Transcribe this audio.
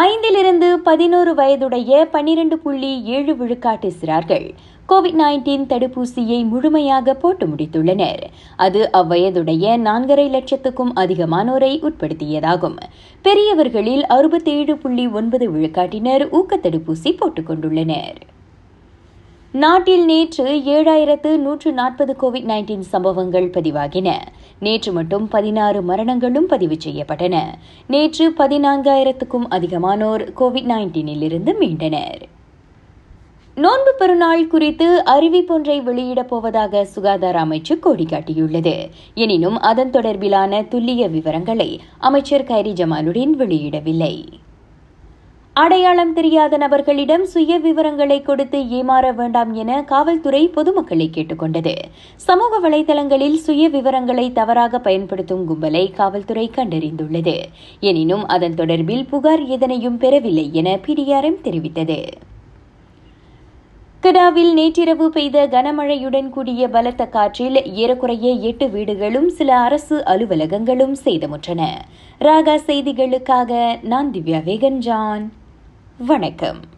ஐந்திலிருந்து பதினோரு வயதுடைய பனிரெண்டு புள்ளி ஏழு விழுக்காட்டு சிறார்கள் கோவிட் நைன்டீன் தடுப்பூசியை முழுமையாக போட்டு முடித்துள்ளனர். அது அவ்வயதுடைய நான்கரை லட்சத்துக்கும் அதிகமானோரை உட்படுத்தியதாகும். பெரியவர்களில் அறுபத்தேழு புள்ளி ஒன்பது விழுக்காட்டினர் ஊக்க தடுப்பூசி போட்டுக் கொண்டுள்ளனர். நாட்டில் நேற்று ஏழாயிரத்து நூற்று நாற்பது கோவிட் நைன்டீன் சம்பவங்கள் பதிவாகின. நேற்று மட்டும் பதினாறு மரணங்களும் பதிவு செய்யப்பட்டன. நேற்று பதினான்காயிரத்துக்கும் அதிகமானோர் கோவிட் நைன்டீனில் இருந்து மீண்டனர். நோன்பு பெருநாள் குறித்து அறிவிப்பொன்றை வெளியிடப் போவதாக சுகாதார அமைச்சு கோடி காட்டியுள்ளது எனினும் அதன் தொடர்பிலான துல்லிய விவரங்களை அமைச்சர் கைரி ஜமாலுடன் வெளியிடவில்லை. அடையாளம் தெரியாத நபர்களிடம் சுய விவரங்களை கொடுத்து ஏமாற வேண்டாம் என காவல்துறை பொதுமக்களை கேட்டுக்கொண்டது. சமூக வலைதளங்களில் சுய விவரங்களை தவறாக பயன்படுத்தும் கும்பலை காவல்துறை கண்டறிந்துள்ளது. எனினும் அதன் தொடர்பில் புகார் எதனையும் பெறவில்லை என பிடிஆர்எம் தெரிவித்தது. கடாவில் நேற்றிரவு பெய்த கனமழையுடன் கூடிய பலத்த காற்றில் ஏறக்குறைய எட்டு வீடுகளும் சில அரசு அலுவலகங்களும் சேதமுற்றன. ராகா செய்திகளுக்காக நான் திவ்யா வேகன் ஜான் வணக்கம்.